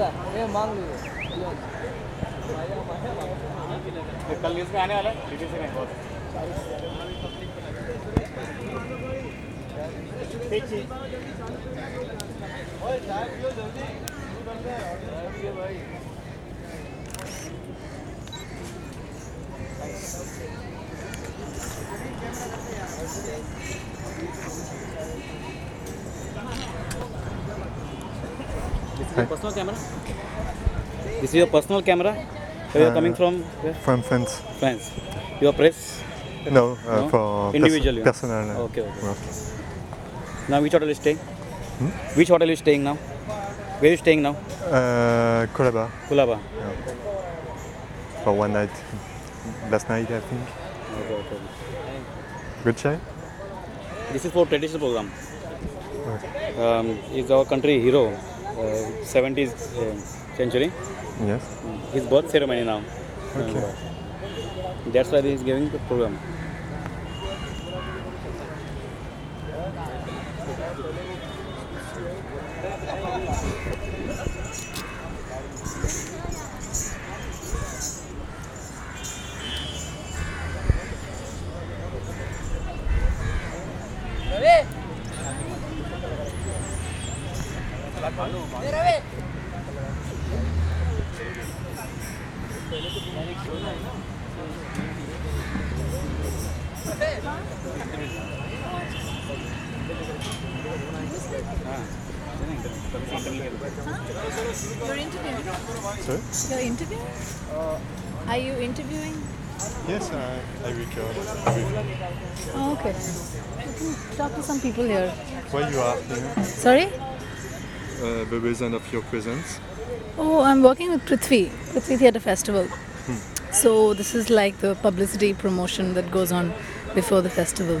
ये मांग लीजिए कल न्यूज़ आने वाला है जल्दी भाई This is your personal camera? This is your personal camera? Where you are coming from? Where? From France. France. Your press? No, uh, No? for pers- Individually. personal. uh, Okay, okay. work. Now which hotel is staying? Which hotel is staying now? Where is staying now? Uh, Colaba Kulaba. for one night. Last night, I think. Okay, okay. Good chai? This is for traditional program. Um, is our country hero, uh, 70s uh, century. Yes. His birth ceremony now. Okay. That's why he is giving the program. You're interviewing? Sorry? You're interviewing? Are you interviewing? Yes, I, I record. briefly. Oh, okay. Talk to some people here. Why you are here? Sorry? Uh, the reason of your presence? Oh, I'm working with Prithvi, Prithvi Theatre Festival. So this is like the publicity promotion that goes on before the festival.